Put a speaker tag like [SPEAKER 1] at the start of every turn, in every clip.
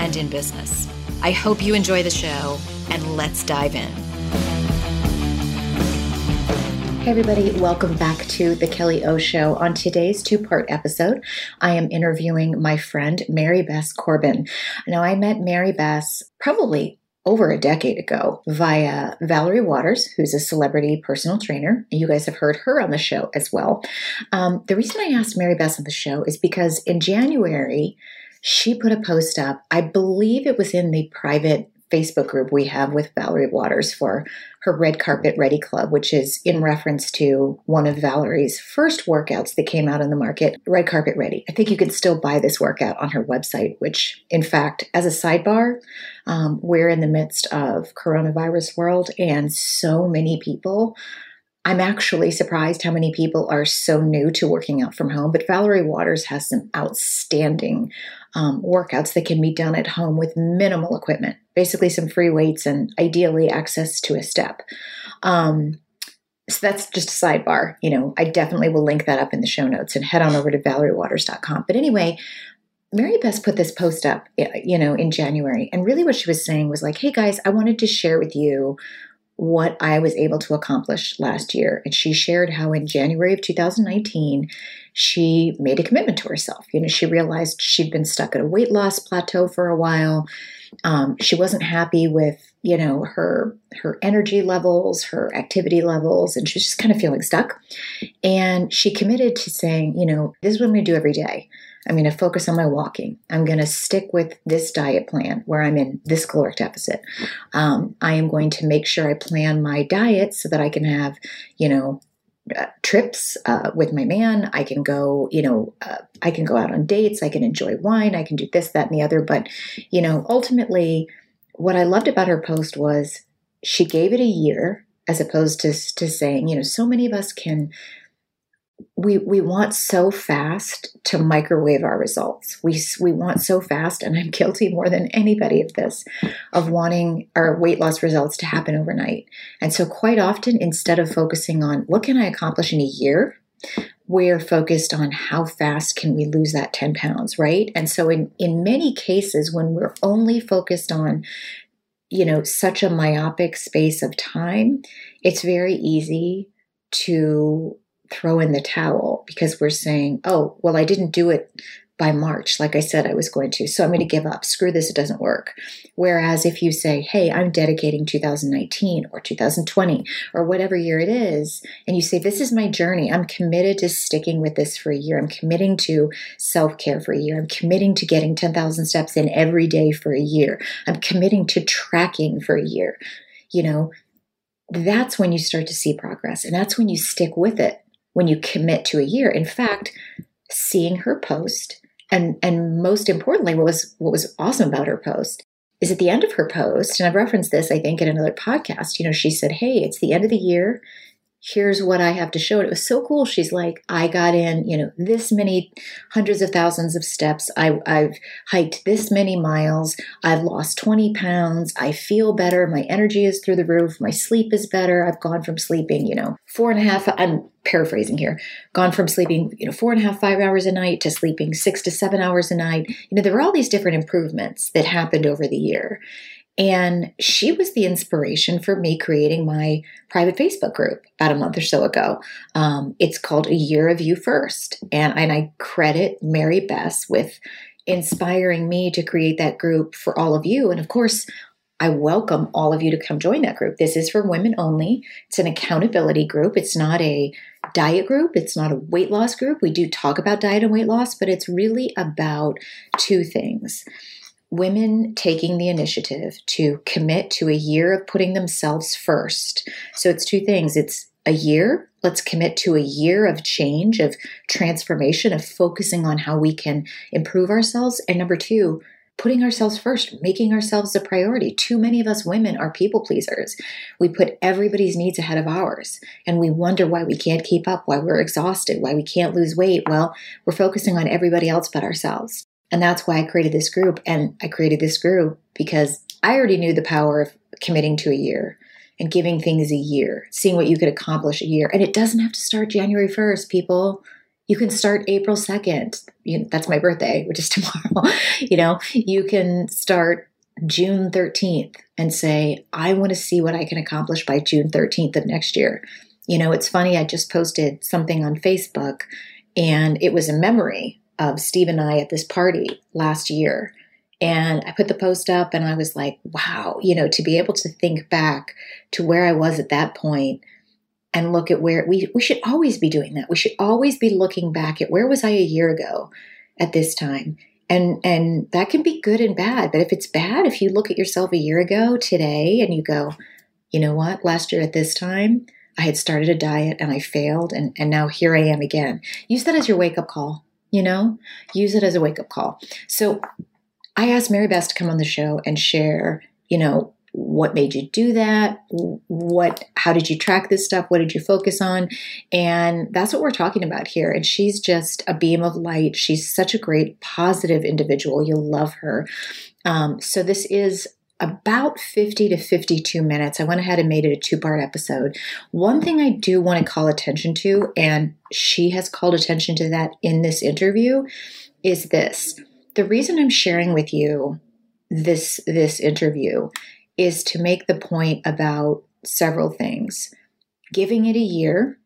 [SPEAKER 1] and in business. I hope you enjoy the show, and let's dive in. Hey, everybody, welcome back to the Kelly O Show. On today's two part episode, I am interviewing my friend Mary Bess Corbin. Now, I met Mary Bess probably over a decade ago via Valerie Waters, who's a celebrity personal trainer. You guys have heard her on the show as well. Um, the reason I asked Mary Bess on the show is because in January, she put a post up. I believe it was in the private Facebook group we have with Valerie Waters for her Red Carpet Ready Club, which is in reference to one of Valerie's first workouts that came out in the market, Red Carpet Ready. I think you can still buy this workout on her website, which, in fact, as a sidebar, um, we're in the midst of coronavirus world and so many people I'm actually surprised how many people are so new to working out from home. But Valerie Waters has some outstanding um, workouts that can be done at home with minimal equipment, basically some free weights and ideally access to a step. Um, so that's just a sidebar. You know, I definitely will link that up in the show notes and head on over to valeriewaters.com. But anyway, Mary Bess put this post up, you know, in January. And really what she was saying was like, hey guys, I wanted to share with you what I was able to accomplish last year. And she shared how in January of 2019, she made a commitment to herself. You know, she realized she'd been stuck at a weight loss plateau for a while. Um, she wasn't happy with, you know, her her energy levels, her activity levels, and she was just kind of feeling stuck. And she committed to saying, you know, this is what I'm going to do every day. I'm going to focus on my walking. I'm going to stick with this diet plan where I'm in this caloric deficit. Um, I am going to make sure I plan my diet so that I can have, you know, uh, trips uh, with my man. I can go, you know, uh, I can go out on dates. I can enjoy wine. I can do this, that, and the other. But, you know, ultimately, what I loved about her post was she gave it a year as opposed to, to saying, you know, so many of us can we we want so fast to microwave our results. We we want so fast, and I'm guilty more than anybody of this, of wanting our weight loss results to happen overnight. And so, quite often, instead of focusing on what can I accomplish in a year, we're focused on how fast can we lose that 10 pounds, right? And so, in in many cases, when we're only focused on you know such a myopic space of time, it's very easy to throw in the towel because we're saying, oh, well, I didn't do it by March, like I said I was going to. So I'm going to give up. Screw this, it doesn't work. Whereas if you say, hey, I'm dedicating 2019 or 2020 or whatever year it is, and you say, this is my journey, I'm committed to sticking with this for a year. I'm committing to self care for a year. I'm committing to getting 10,000 steps in every day for a year. I'm committing to tracking for a year. You know, that's when you start to see progress and that's when you stick with it when you commit to a year. In fact, seeing her post and and most importantly what was what was awesome about her post is at the end of her post and I've referenced this I think in another podcast, you know, she said, "Hey, it's the end of the year. Here's what I have to show. And it was so cool. She's like, I got in, you know, this many hundreds of thousands of steps. I, I've hiked this many miles. I've lost 20 pounds. I feel better. My energy is through the roof. My sleep is better. I've gone from sleeping, you know, four and a half, I'm paraphrasing here, gone from sleeping, you know, four and a half, five hours a night to sleeping six to seven hours a night. You know, there were all these different improvements that happened over the year. And she was the inspiration for me creating my private Facebook group about a month or so ago. Um, it's called A Year of You First. And, and I credit Mary Bess with inspiring me to create that group for all of you. And of course, I welcome all of you to come join that group. This is for women only. It's an accountability group. It's not a diet group. It's not a weight loss group. We do talk about diet and weight loss, but it's really about two things women taking the initiative to commit to a year of putting themselves first. So it's two things it's a year. Let's commit to a year of change, of transformation, of focusing on how we can improve ourselves. And number two, putting ourselves first, making ourselves a priority. Too many of us women are people pleasers. We put everybody's needs ahead of ours and we wonder why we can't keep up, why we're exhausted, why we can't lose weight. Well, we're focusing on everybody else but ourselves. And that's why I created this group. And I created this group because I already knew the power of committing to a year and giving things a year, seeing what you could accomplish a year. And it doesn't have to start January 1st, people. You can start April 2nd. You know, that's my birthday, which is tomorrow. you know, you can start June 13th and say, I want to see what I can accomplish by June 13th of next year. You know, it's funny, I just posted something on Facebook and it was a memory of Steve and I at this party last year. And I put the post up and I was like, wow, you know, to be able to think back to where I was at that point and look at where we, we should always be doing that. We should always be looking back at where was I a year ago at this time. And, and that can be good and bad. But if it's bad, if you look at yourself a year ago today and you go, you know what, last year at this time, I had started a diet and I failed and, and now here I am again. Use that as your wake up call you know, use it as a wake up call. So I asked Mary Bess to come on the show and share, you know, what made you do that? What, how did you track this stuff? What did you focus on? And that's what we're talking about here. And she's just a beam of light. She's such a great, positive individual. You'll love her. Um, so this is about 50 to 52 minutes. I went ahead and made it a two part episode. One thing I do want to call attention to, and she has called attention to that in this interview, is this. The reason I'm sharing with you this this interview is to make the point about several things. Giving it a year.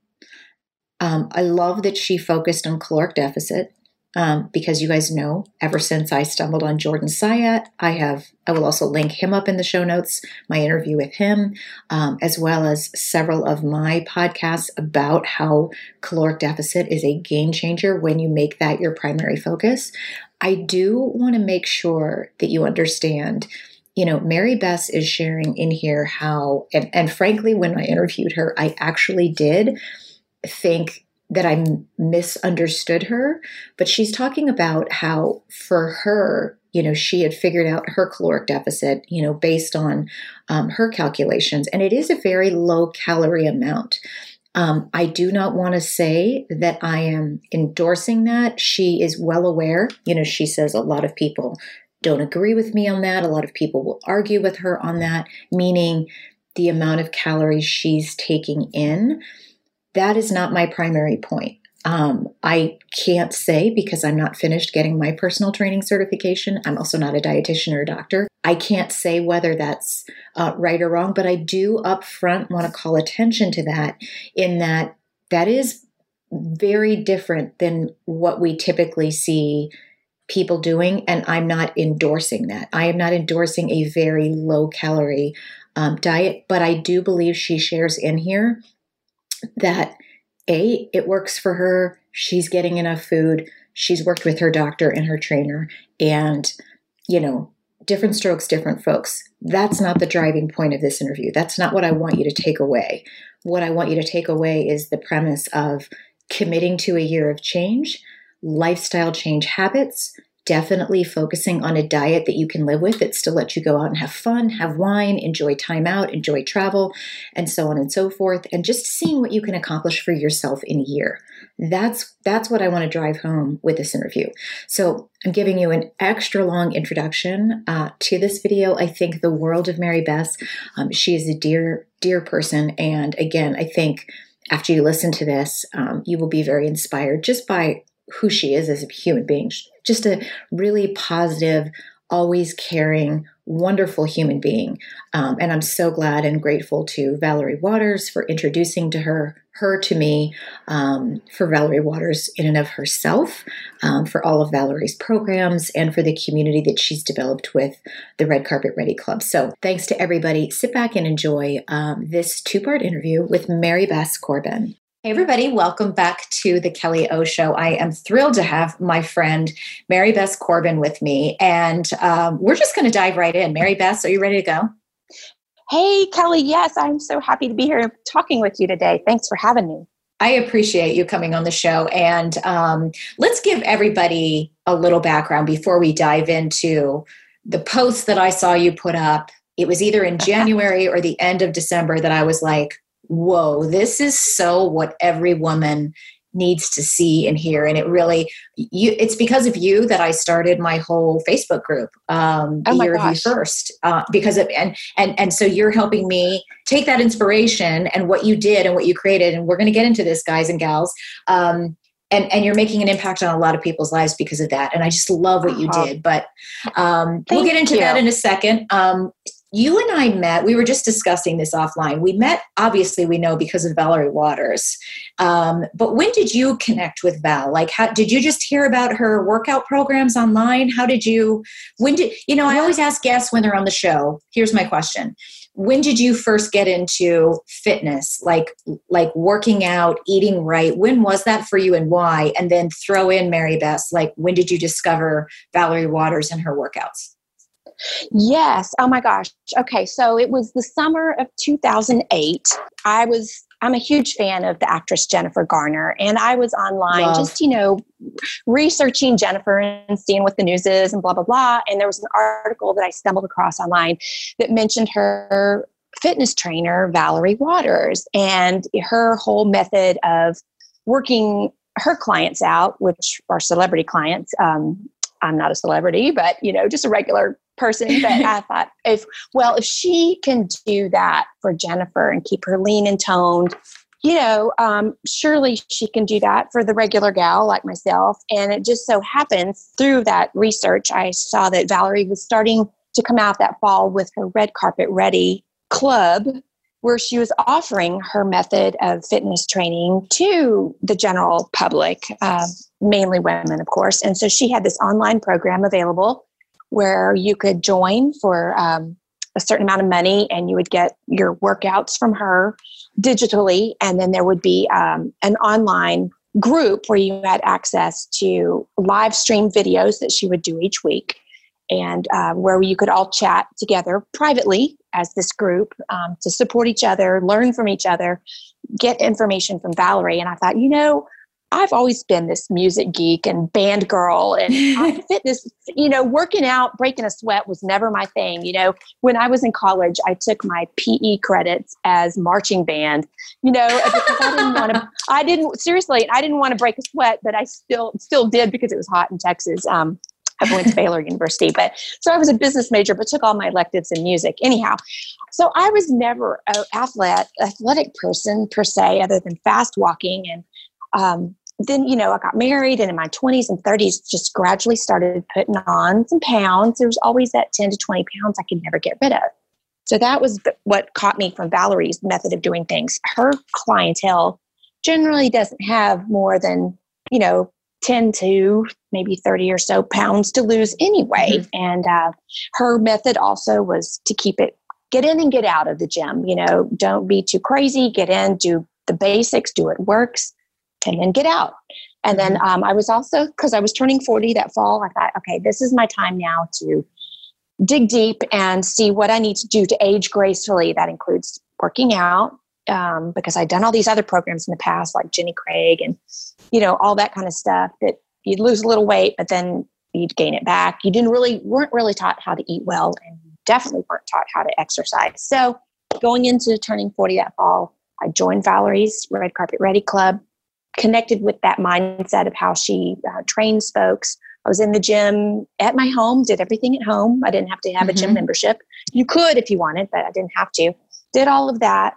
[SPEAKER 1] Um, I love that she focused on caloric deficit um, because you guys know ever since I stumbled on Jordan Syatt, I have I will also link him up in the show notes, my interview with him, um, as well as several of my podcasts about how caloric deficit is a game changer when you make that your primary focus. I do want to make sure that you understand you know, Mary Bess is sharing in here how, and, and frankly, when I interviewed her, I actually did think that I misunderstood her, but she's talking about how for her, you know, she had figured out her caloric deficit, you know, based on um, her calculations, and it is a very low calorie amount. Um, I do not want to say that I am endorsing that. She is well aware. You know, she says a lot of people don't agree with me on that. A lot of people will argue with her on that, meaning the amount of calories she's taking in that is not my primary point. Um, I can't say because I'm not finished getting my personal training certification. I'm also not a dietitian or a doctor. I can't say whether that's uh, right or wrong, but I do upfront want to call attention to that in that that is very different than what we typically see people doing. And I'm not endorsing that. I am not endorsing a very low calorie um, diet, but I do believe she shares in here that A, it works for her. She's getting enough food. She's worked with her doctor and her trainer. And, you know, different strokes, different folks. That's not the driving point of this interview. That's not what I want you to take away. What I want you to take away is the premise of committing to a year of change, lifestyle change habits, definitely focusing on a diet that you can live with that still lets you go out and have fun, have wine, enjoy time out, enjoy travel, and so on and so forth, and just seeing what you can accomplish for yourself in a year. That's that's what I want to drive home with this interview. So I'm giving you an extra long introduction uh, to this video. I think the world of Mary Bess. Um, she is a dear dear person, and again, I think after you listen to this, um, you will be very inspired just by who she is as a human being. Just a really positive, always caring, wonderful human being. Um, and I'm so glad and grateful to Valerie Waters for introducing to her her to me, um, for Valerie Waters in and of herself, um, for all of Valerie's programs, and for the community that she's developed with the Red Carpet Ready Club. So thanks to everybody. Sit back and enjoy um, this two part interview with Mary Bess Corbin. Hey, everybody, welcome back to the Kelly O Show. I am thrilled to have my friend Mary Bess Corbin with me, and um, we're just going to dive right in. Mary Bess, are you ready to go?
[SPEAKER 2] Hey, Kelly, yes, I'm so happy to be here talking with you today. Thanks for having me.
[SPEAKER 1] I appreciate you coming on the show. And um, let's give everybody a little background before we dive into the post that I saw you put up. It was either in January or the end of December that I was like, whoa, this is so what every woman needs to see and hear and it really you it's because of you that i started my whole facebook group um
[SPEAKER 2] oh
[SPEAKER 1] the year
[SPEAKER 2] gosh.
[SPEAKER 1] of you first uh, because of and and and so you're helping me take that inspiration and what you did and what you created and we're going to get into this guys and gals um and and you're making an impact on a lot of people's lives because of that and i just love what you
[SPEAKER 2] Oh.
[SPEAKER 1] did but um we'll get into
[SPEAKER 2] you.
[SPEAKER 1] that in a second um you and I met, we were just discussing this offline. We met, obviously, we know because of Valerie Waters. Um, but when did you connect with Val? Like, how did you just hear about her workout programs online? How did you, when did, you know, I always ask guests when they're on the show. Here's my question when did you first get into fitness like like working out eating right when was that for you and why and then throw in mary bess like when did you discover valerie waters and her workouts
[SPEAKER 2] Yes. Oh my gosh. Okay. So it was the summer of 2008. I was, I'm a huge fan of the actress Jennifer Garner, and I was online
[SPEAKER 1] Love.
[SPEAKER 2] just, you know, researching Jennifer and seeing what the news is and blah, blah, blah. And there was an article that I stumbled across online that mentioned her fitness trainer, Valerie Waters, and her whole method of working her clients out, which are celebrity clients. Um, I'm not a celebrity, but you know, just a regular person. But I thought, if well, if she can do that for Jennifer and keep her lean and toned, you know, um, surely she can do that for the regular gal like myself. And it just so happens through that research, I saw that Valerie was starting to come out that fall with her red carpet ready club where she was offering her method of fitness training to the general public, uh, mainly women, of course. And so she had this online program available where you could join for um, a certain amount of money and you would get your workouts from her digitally. And then there would be um, an online group where you had access to live stream videos that she would do each week and uh, where you could all chat together privately as this group um, to support each other, learn from each other, get information from Valerie. And I thought, you know, I've always been this music geek and band girl and fitness, you know, working out, breaking a sweat was never my thing. You know, when I was in college, I took my PE credits as marching band, you know, because I didn't want to, I didn't, seriously, I didn't want to break a sweat, but I still, still did because it was hot in Texas. Um, I went to Baylor University, but so I was a business major, but took all my electives in music. Anyhow, so I was never an athlete, athletic person per se, other than fast walking. And um, then, you know, I got married, and in my 20s and 30s, just gradually started putting on some pounds. There was always that 10 to 20 pounds I could never get rid of. So that was what caught me from Valerie's method of doing things. Her clientele generally doesn't have more than, you know, 10 to maybe 30 or so pounds to lose anyway. And uh, her method also was to keep it, get in and get out of the gym. You know, don't be too crazy, get in, do the basics, do what works, and then get out. And then um, I was also, because I was turning 40 that fall, I thought, okay, this is my time now to dig deep and see what I need to do to age gracefully. That includes working out, um, because I'd done all these other programs in the past, like Jenny Craig and, you know, all that kind of stuff that you'd lose a little weight, but then you'd gain it back. You didn't really weren't really taught how to eat well, and definitely weren't taught how to exercise. So, going into turning 40 that fall, I joined Valerie's Red Carpet Ready Club, connected with that mindset of how she uh, trains folks. I was in the gym at my home, did everything at home. I didn't have to have mm-hmm. a gym mm-hmm. membership. You could if you wanted, but I didn't have to. Did all of that.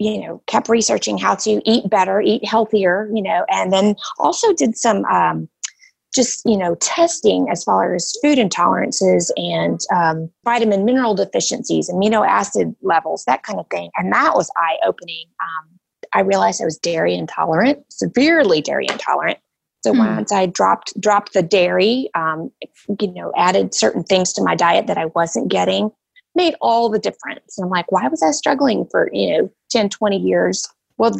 [SPEAKER 2] You know, kept researching how to eat better, eat healthier. You know, and then also did some um, just you know testing as far as food intolerances and um, vitamin mineral deficiencies amino acid levels that kind of thing and that was eye opening um, i realized i was dairy intolerant severely dairy intolerant so mm. once i dropped dropped the dairy um, you know added certain things to my diet that i wasn't getting made all the difference and i'm like why was i struggling for you know 10 20 years well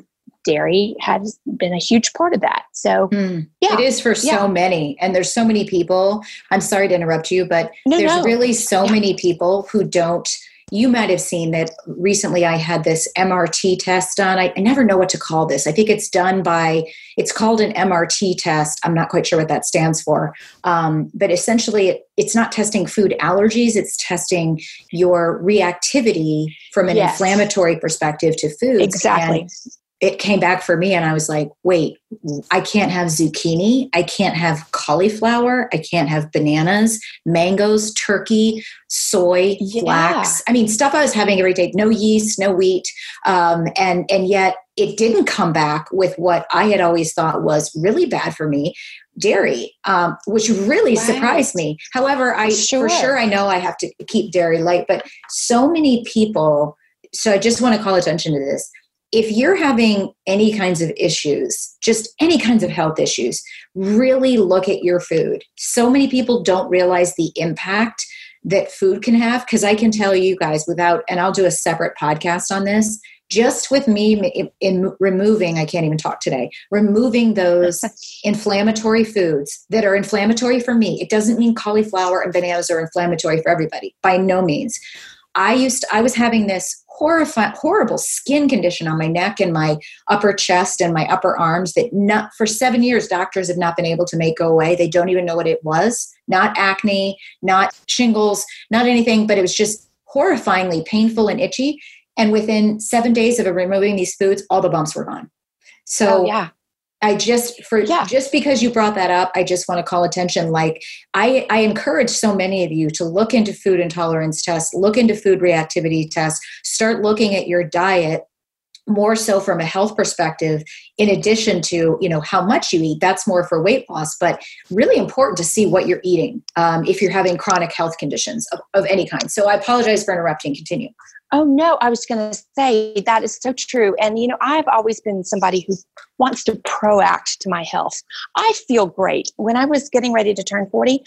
[SPEAKER 2] dairy has been a huge part of that. So,
[SPEAKER 1] mm, yeah, it is for so many. And there's so many people. I'm sorry to interrupt you, but no, there's no. really so yeah. many people who don't. You might have seen that recently I had this MRT test done. I, I never know what to call this. I think it's done by, it's called an MRT test. I'm not quite sure what that stands for. Um, but essentially, it, it's not testing food allergies, it's testing your reactivity from an yes. inflammatory perspective to foods.
[SPEAKER 2] Exactly.
[SPEAKER 1] And it came back for me and I was like, wait, I can't have zucchini. I can't have cauliflower. I can't have bananas, mangoes, turkey, soy, yeah. flax. I mean, stuff I was having every day, no yeast, no wheat. Um, and, and yet it didn't come back with what I had always thought was really bad for me, dairy, um, which really surprised me. However, I sure. for sure I know I have to keep dairy light, but so many people. So I just want to call attention to this if you're having any kinds of issues, just any kinds of health issues, really look at your food. So many people don't realize the impact that food can have because I can tell you guys without, and I'll do a separate podcast on this. Just with me in, in removing, I can't even talk today, removing those inflammatory foods that are inflammatory for me. It doesn't mean cauliflower and bananas are inflammatory for everybody, by no means. I used to, I was having this horrifying, horrible skin condition on my neck and my upper chest and my upper arms that not for seven years doctors have not been able to make go away. They don't even know what it was. Not acne, not shingles, not anything, but it was just horrifyingly painful and itchy. And within seven days of removing these foods, all the bumps were gone. So
[SPEAKER 2] oh, yeah.
[SPEAKER 1] I just for yeah. just because you brought that up, I just want to call attention. Like I, I encourage so many of you to look into food intolerance tests, look into food reactivity tests, start looking at your diet more so from a health perspective in addition to you know how much you eat that's more for weight loss but really important to see what you're eating um, if you're having chronic health conditions of, of any kind so i apologize for interrupting continue
[SPEAKER 2] Oh no, I was going to say that is so true. And you know, I've always been somebody who wants to proact to my health. I feel great. When I was getting ready to turn 40,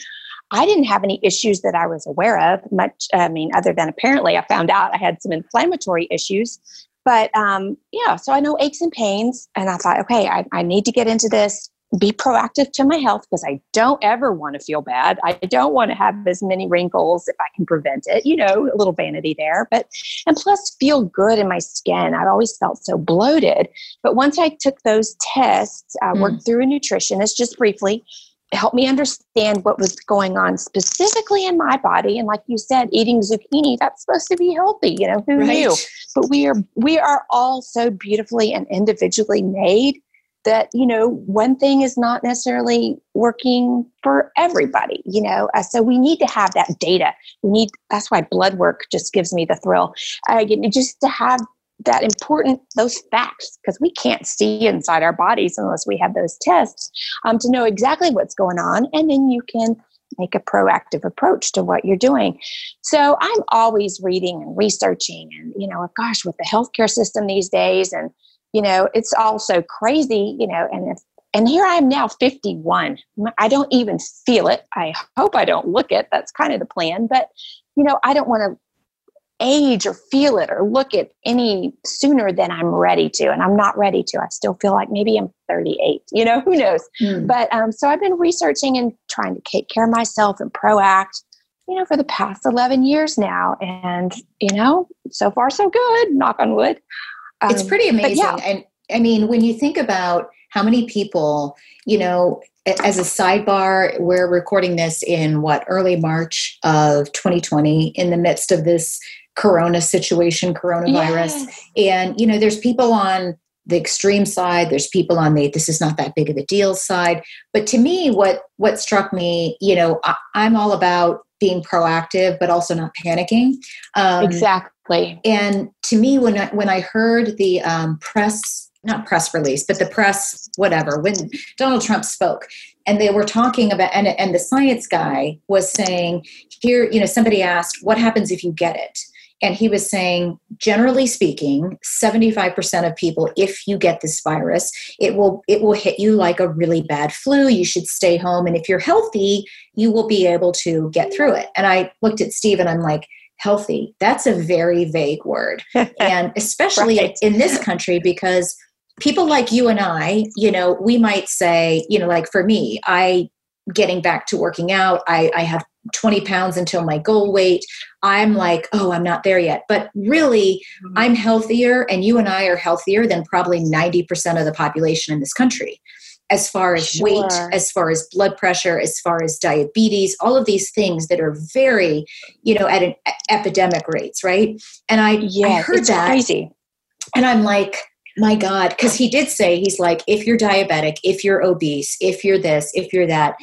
[SPEAKER 2] I didn't have any issues that I was aware of, much I mean other than apparently I found out I had some inflammatory issues. But um, yeah, so I know aches and pains and I thought, okay, I, I need to get into this be proactive to my health because I don't ever want to feel bad. I don't want to have as many wrinkles if I can prevent it. You know, a little vanity there, but and plus feel good in my skin. I've always felt so bloated. But once I took those tests, I mm. worked through a nutritionist just briefly, helped me understand what was going on specifically in my body. And like you said, eating zucchini, that's supposed to be healthy. You know, who right. knew? But we are we are all so beautifully and individually made that you know one thing is not necessarily working for everybody you know uh, so we need to have that data we need that's why blood work just gives me the thrill uh, just to have that important those facts because we can't see inside our bodies unless we have those tests um, to know exactly what's going on and then you can make a proactive approach to what you're doing. So i'm always reading and researching and you know gosh with the healthcare system these days and you know it's all so crazy you know and if and here i am now 51 i don't even feel it. I hope i don't look it. That's kind of the plan but you know i don't want to age or feel it or look at any sooner than i'm ready to and i'm not ready to i still feel like maybe i'm 38 you know who knows mm. but um, so i've been researching and trying to take care of myself and proact you know for the past 11 years now and you know so far so good knock on wood
[SPEAKER 1] um, it's pretty amazing. Yeah. And I mean, when you think about how many people, you know, as a sidebar, we're recording this in what early March of 2020 in the midst of this corona situation, coronavirus. Yes. And, you know, there's people on the extreme side there's people on the this is not that big of a deal side but to me what what struck me you know I, am all about being proactive but also not panicking
[SPEAKER 2] um, exactly
[SPEAKER 1] and to me when I, when I heard the um, press not press release but the press whatever when donald trump spoke and they were talking about and, and the science guy was saying here you know somebody asked what happens if you get it and he was saying, generally speaking, 75% of people, if you get this virus, it will it will hit you like a really bad flu. You should stay home. And if you're healthy, you will be able to get through it. And I looked at Steve and I'm like, healthy. That's a very vague word. and especially right. in this country, because people like you and I, you know, we might say, you know, like for me, I getting back to working out, I, I have 20 pounds until my goal weight. I'm like, oh, I'm not there yet. But really, mm-hmm. I'm healthier, and you and I are healthier than probably 90% of the population in this country. As far as sure. weight, as far as blood pressure, as far as diabetes, all of these things that are very, you know, at an epidemic rates, right? And I, yes, I heard that.
[SPEAKER 2] Crazy.
[SPEAKER 1] And I'm like, my God, because he did say, he's like, if you're diabetic, if you're obese, if you're this, if you're that,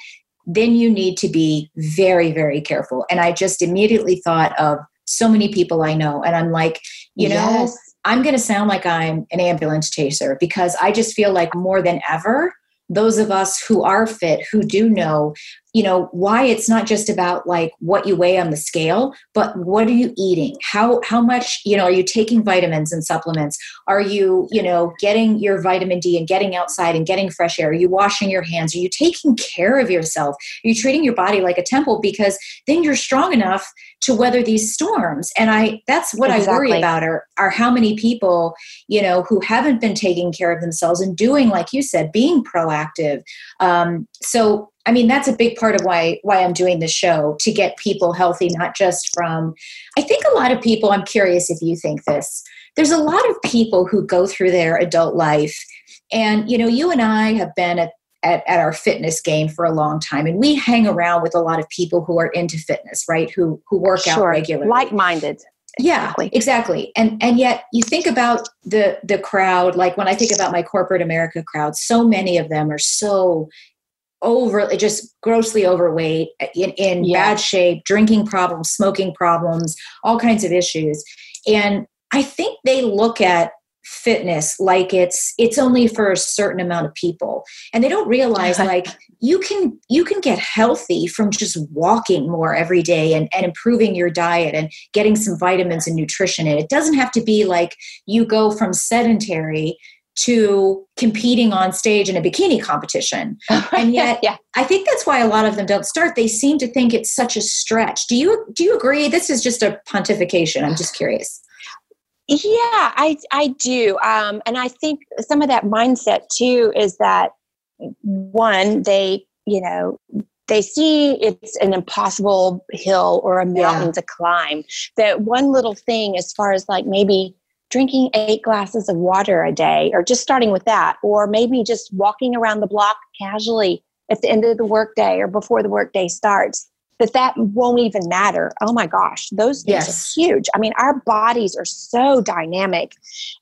[SPEAKER 1] then you need to be very, very careful. And I just immediately thought of so many people I know. And I'm like, you yes. know, I'm going to sound like I'm an ambulance chaser because I just feel like more than ever, those of us who are fit, who do know, you know, why it's not just about like what you weigh on the scale, but what are you eating? How how much, you know, are you taking vitamins and supplements? Are you, you know, getting your vitamin D and getting outside and getting fresh air? Are you washing your hands? Are you taking care of yourself? Are you treating your body like a temple because then you're strong enough to weather these storms. And i that's what exactly. i worry about are, are how many people you know who haven't been taking care of themselves and doing like you said being proactive. Um, so i mean that's a big part of why why i'm doing the show to get people healthy not just from i think a lot of people i'm curious if you think this there's a lot of people who go through their adult life. And you know you and i have been at at, at our fitness game for a long time and we hang around with a lot of people who are into fitness right who who work sure. out regularly
[SPEAKER 2] like-minded
[SPEAKER 1] yeah exactly. exactly and and yet you think about the the crowd like when i think about my corporate america crowd so many of them are so over just grossly overweight uh, in, in yeah. bad shape drinking problems smoking problems all kinds of issues and i think they look at fitness like it's it's only for a certain amount of people. And they don't realize like you can you can get healthy from just walking more every day and, and improving your diet and getting some vitamins and nutrition in. It doesn't have to be like you go from sedentary to competing on stage in a bikini competition. And yet yeah. i think that's why a lot of them don't start. They seem to think it's such a stretch. Do you do you agree? This is just a pontification. I'm just curious
[SPEAKER 2] yeah, I I do, um, and I think some of that mindset too is that one they you know they see it's an impossible hill or a mountain yeah. to climb. That one little thing, as far as like maybe drinking eight glasses of water a day, or just starting with that, or maybe just walking around the block casually at the end of the workday or before the workday starts that that won't even matter. Oh my gosh, those things yes. are huge. I mean, our bodies are so dynamic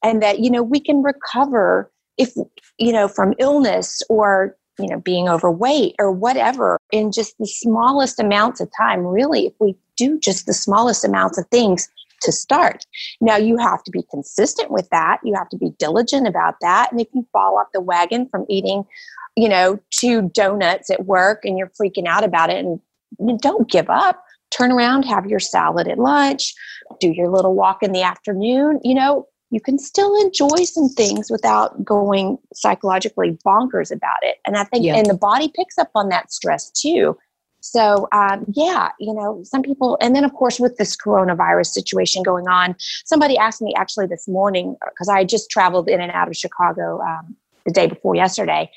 [SPEAKER 2] and that, you know, we can recover if, you know, from illness or, you know, being overweight or whatever in just the smallest amounts of time. Really, if we do just the smallest amounts of things to start. Now, you have to be consistent with that. You have to be diligent about that. And if you fall off the wagon from eating, you know, two donuts at work and you're freaking out about it and don't give up. Turn around, have your salad at lunch, do your little walk in the afternoon. You know, you can still enjoy some things without going psychologically bonkers about it. And I think, yeah. and the body picks up on that stress too. So, um, yeah, you know, some people, and then of course, with this coronavirus situation going on, somebody asked me actually this morning, because I just traveled in and out of Chicago um, the day before yesterday.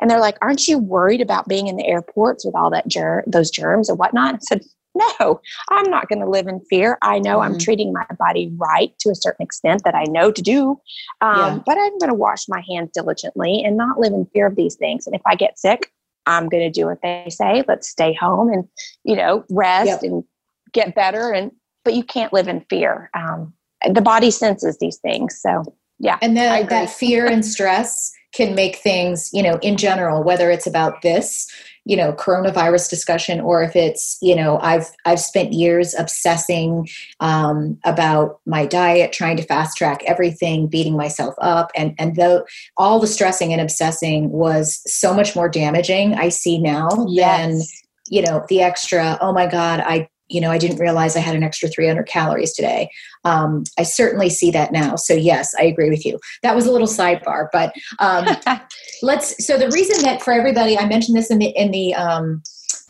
[SPEAKER 2] And they're like, Aren't you worried about being in the airports with all that ger- those germs and whatnot? I said, No, I'm not going to live in fear. I know mm-hmm. I'm treating my body right to a certain extent that I know to do. Um, yeah. But I'm going to wash my hands diligently and not live in fear of these things. And if I get sick, I'm going to do what they say. Let's stay home and, you know, rest yep. and get better. And, but you can't live in fear. Um, the body senses these things. So, yeah.
[SPEAKER 1] And then that fear and stress can make things, you know, in general, whether it's about this, you know, coronavirus discussion, or if it's, you know, I've I've spent years obsessing um, about my diet, trying to fast track everything, beating myself up, and and though all the stressing and obsessing was so much more damaging, I see now yes. than you know the extra. Oh my God, I you know, I didn't realize I had an extra 300 calories today. Um, I certainly see that now. So yes, I agree with you. That was a little sidebar, but um, let's. So the reason that for everybody, I mentioned this in the in the um,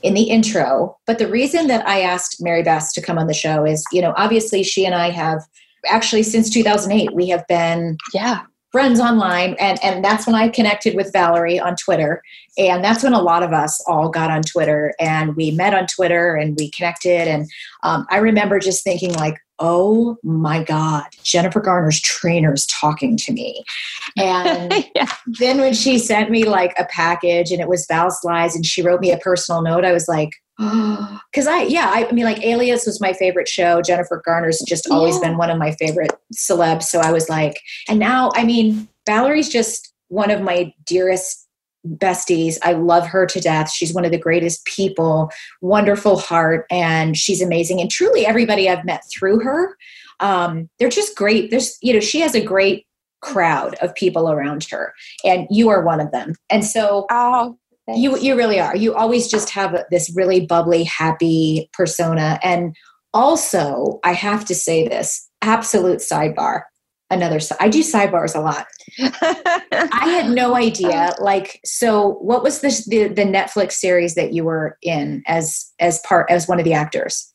[SPEAKER 1] in the intro, but the reason that I asked Mary Bess to come on the show is, you know, obviously she and I have actually since 2008 we have been
[SPEAKER 2] yeah
[SPEAKER 1] friends online and and that's when i connected with valerie on twitter. And that's when a lot of us all got on twitter and we met on twitter and we connected and um, i remember just thinking like oh my god jennifer garner's trainer's talking to me and yeah. then when she sent me like a package and it was val slides and she wrote me a personal note i was like because I, yeah, I, I, mean, like Alias was my favorite show. Jennifer Garner's just always yeah. been one of my favorite celebs. So I was like, and now, I mean, Valerie's just one of my dearest besties. I love her to death. She's one of the greatest people, wonderful heart, and she's amazing. And truly, everybody I've met through her, um, they're just great. There's, you know, she has a great crowd of people around her, and you are one of them. And so,
[SPEAKER 2] oh,
[SPEAKER 1] Thanks. You you really are. You always just have this really bubbly, happy persona. And also, I have to say this absolute sidebar. Another I do sidebars a lot. I had no idea. Like, so what was this the, the Netflix series that you were in as as part as one of the actors?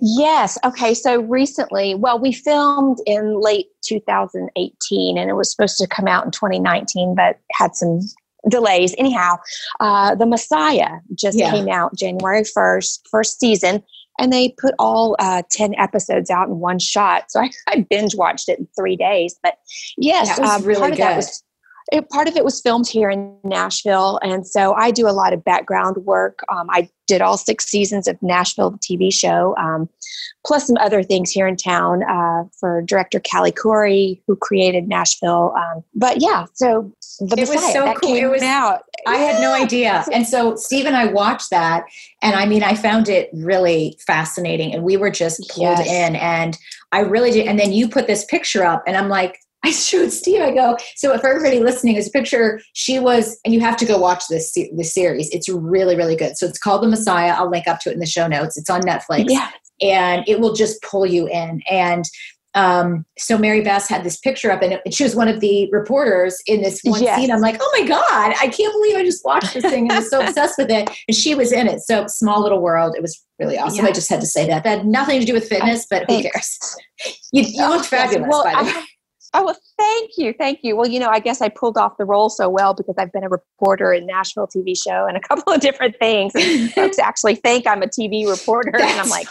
[SPEAKER 2] Yes. Okay. So recently, well, we filmed in late 2018 and it was supposed to come out in 2019, but had some delays. Anyhow, uh, The Messiah just yeah. came out January 1st, first season, and they put all uh, 10 episodes out in one shot. So I, I binge watched it in three days. But yes,
[SPEAKER 1] um, really part good. of that was
[SPEAKER 2] it, part of it was filmed here in Nashville, and so I do a lot of background work. Um, I did all six seasons of Nashville, the TV show, um, plus some other things here in town uh, for director Callie Khouri, who created Nashville. Um, but yeah, so
[SPEAKER 1] the it Messiah, was so cool. it was out. I yeah. had no idea, and so Steve and I watched that, and I mean, I found it really fascinating, and we were just pulled yes. in, and I really did. And then you put this picture up, and I'm like I showed Steve. I go, so for everybody listening, is a picture. She was, and you have to go watch this this series. It's really really good. So it's called The Messiah. I'll link up to it in the show notes. It's on Netflix.
[SPEAKER 2] Yeah.
[SPEAKER 1] And it will just pull you in. And um, so Mary Bess had this picture up, and it, she was one of the reporters in this one yes. scene. I'm like, oh my god, I can't believe I just watched this thing and was so obsessed with it. And she was in it. So small little world. It was really awesome. Yeah. I just had to say that. That had nothing to do with fitness, but who cares? You, you looked fabulous. Well, by the way.
[SPEAKER 2] Oh, well, thank you. Thank you. Well, you know, I guess I pulled off the role so well because I've been a reporter in Nashville TV show and a couple of different things. And folks actually think I'm a TV reporter. and I'm like,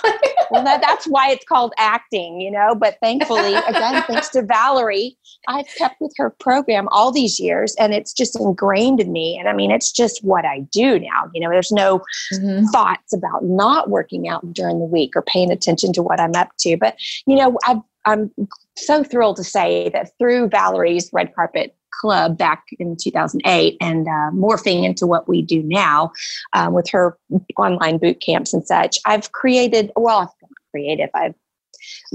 [SPEAKER 2] well, that, that's why it's called acting, you know. But thankfully, again, thanks to Valerie, I've kept with her program all these years and it's just ingrained in me. And I mean, it's just what I do now. You know, there's no mm-hmm. thoughts about not working out during the week or paying attention to what I'm up to. But, you know, I've I'm so thrilled to say that through Valerie's Red Carpet Club back in 2008 and uh, morphing into what we do now um, with her online boot camps and such, I've created, well, I've creative, I've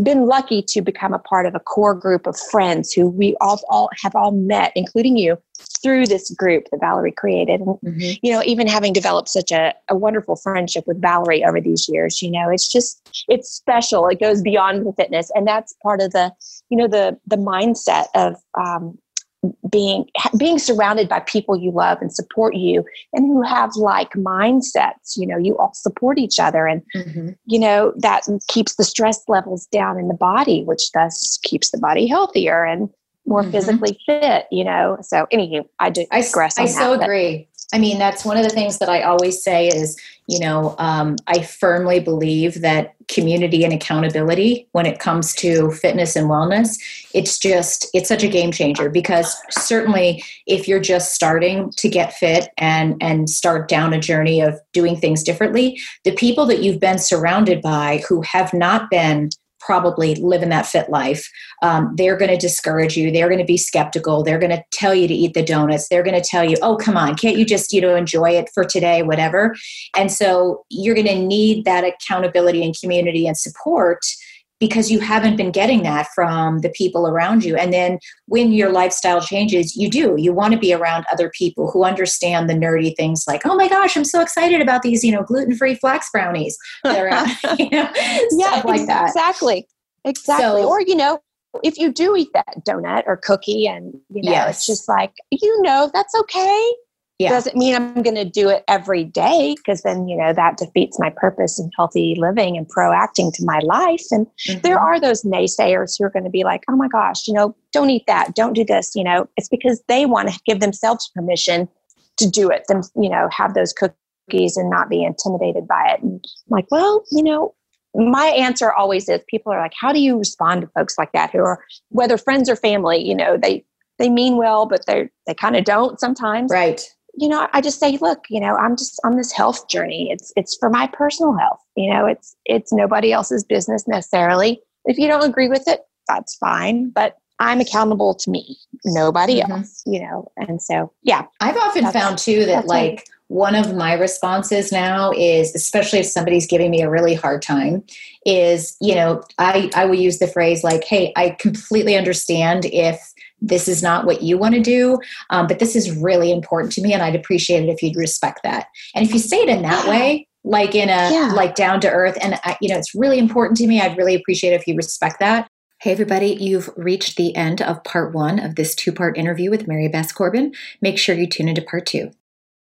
[SPEAKER 2] been lucky to become a part of a core group of friends who we all, all have all met, including you, through this group that Valerie created. And, mm-hmm. you know, even having developed such a, a wonderful friendship with Valerie over these years, you know, it's just, it's special. It goes beyond the fitness. And that's part of the, you know, the, the mindset of, um, being being surrounded by people you love and support you and who have like mindsets you know you all support each other and mm-hmm. you know that keeps the stress levels down in the body which thus keeps the body healthier and more mm-hmm. physically fit you know so anyway i do
[SPEAKER 1] i, I so agree I mean, that's one of the things that I always say is, you know, um, I firmly believe that community and accountability when it comes to fitness and wellness, it's just, it's such a game changer because certainly if you're just starting to get fit and, and start down a journey of doing things differently, the people that you've been surrounded by who have not been probably living that fit life. Um, they're going to discourage you. They're going to be skeptical. They're going to tell you to eat the donuts. They're going to tell you, oh, come on, can't you just, you know, enjoy it for today, whatever. And so you're going to need that accountability and community and support because you haven't been getting that from the people around you. And then when your lifestyle changes, you do. You want to be around other people who understand the nerdy things like, oh my gosh, I'm so excited about these, you know, gluten-free flax brownies. That are, you know,
[SPEAKER 2] yeah,
[SPEAKER 1] like that.
[SPEAKER 2] Exactly. Exactly. So, or, you know, if you do eat that donut or cookie and you know, yes. it's just like, you know, that's okay yeah. doesn't mean I'm going to do it every day because then, you know, that defeats my purpose and healthy living and proacting to my life. And mm-hmm. there are those naysayers who are going to be like, oh my gosh, you know, don't eat that, don't do this. You know, it's because they want to give themselves permission to do it, them, you know, have those cookies and not be intimidated by it. And I'm like, well, you know, my answer always is people are like, how do you respond to folks like that who are, whether friends or family, you know, they, they mean well, but they they kind of don't sometimes.
[SPEAKER 1] Right
[SPEAKER 2] you know, I just say, look, you know, I'm just on this health journey. It's it's for my personal health. You know, it's it's nobody else's business necessarily. If you don't agree with it, that's fine. But I'm accountable to me, nobody mm-hmm. else. You know, and so yeah.
[SPEAKER 1] I've often found too that like one of my responses now is especially if somebody's giving me a really hard time is you know i i will use the phrase like hey i completely understand if this is not what you want to do, um, but this is really important to me, and I'd appreciate it if you'd respect that. And if you say it in that way, like in a yeah. like down to earth, and I, you know, it's really important to me. I'd really appreciate it if you respect that. Hey, everybody, you've reached the end of part one of this two part interview with Mary Bess Corbin. Make sure you tune into part two.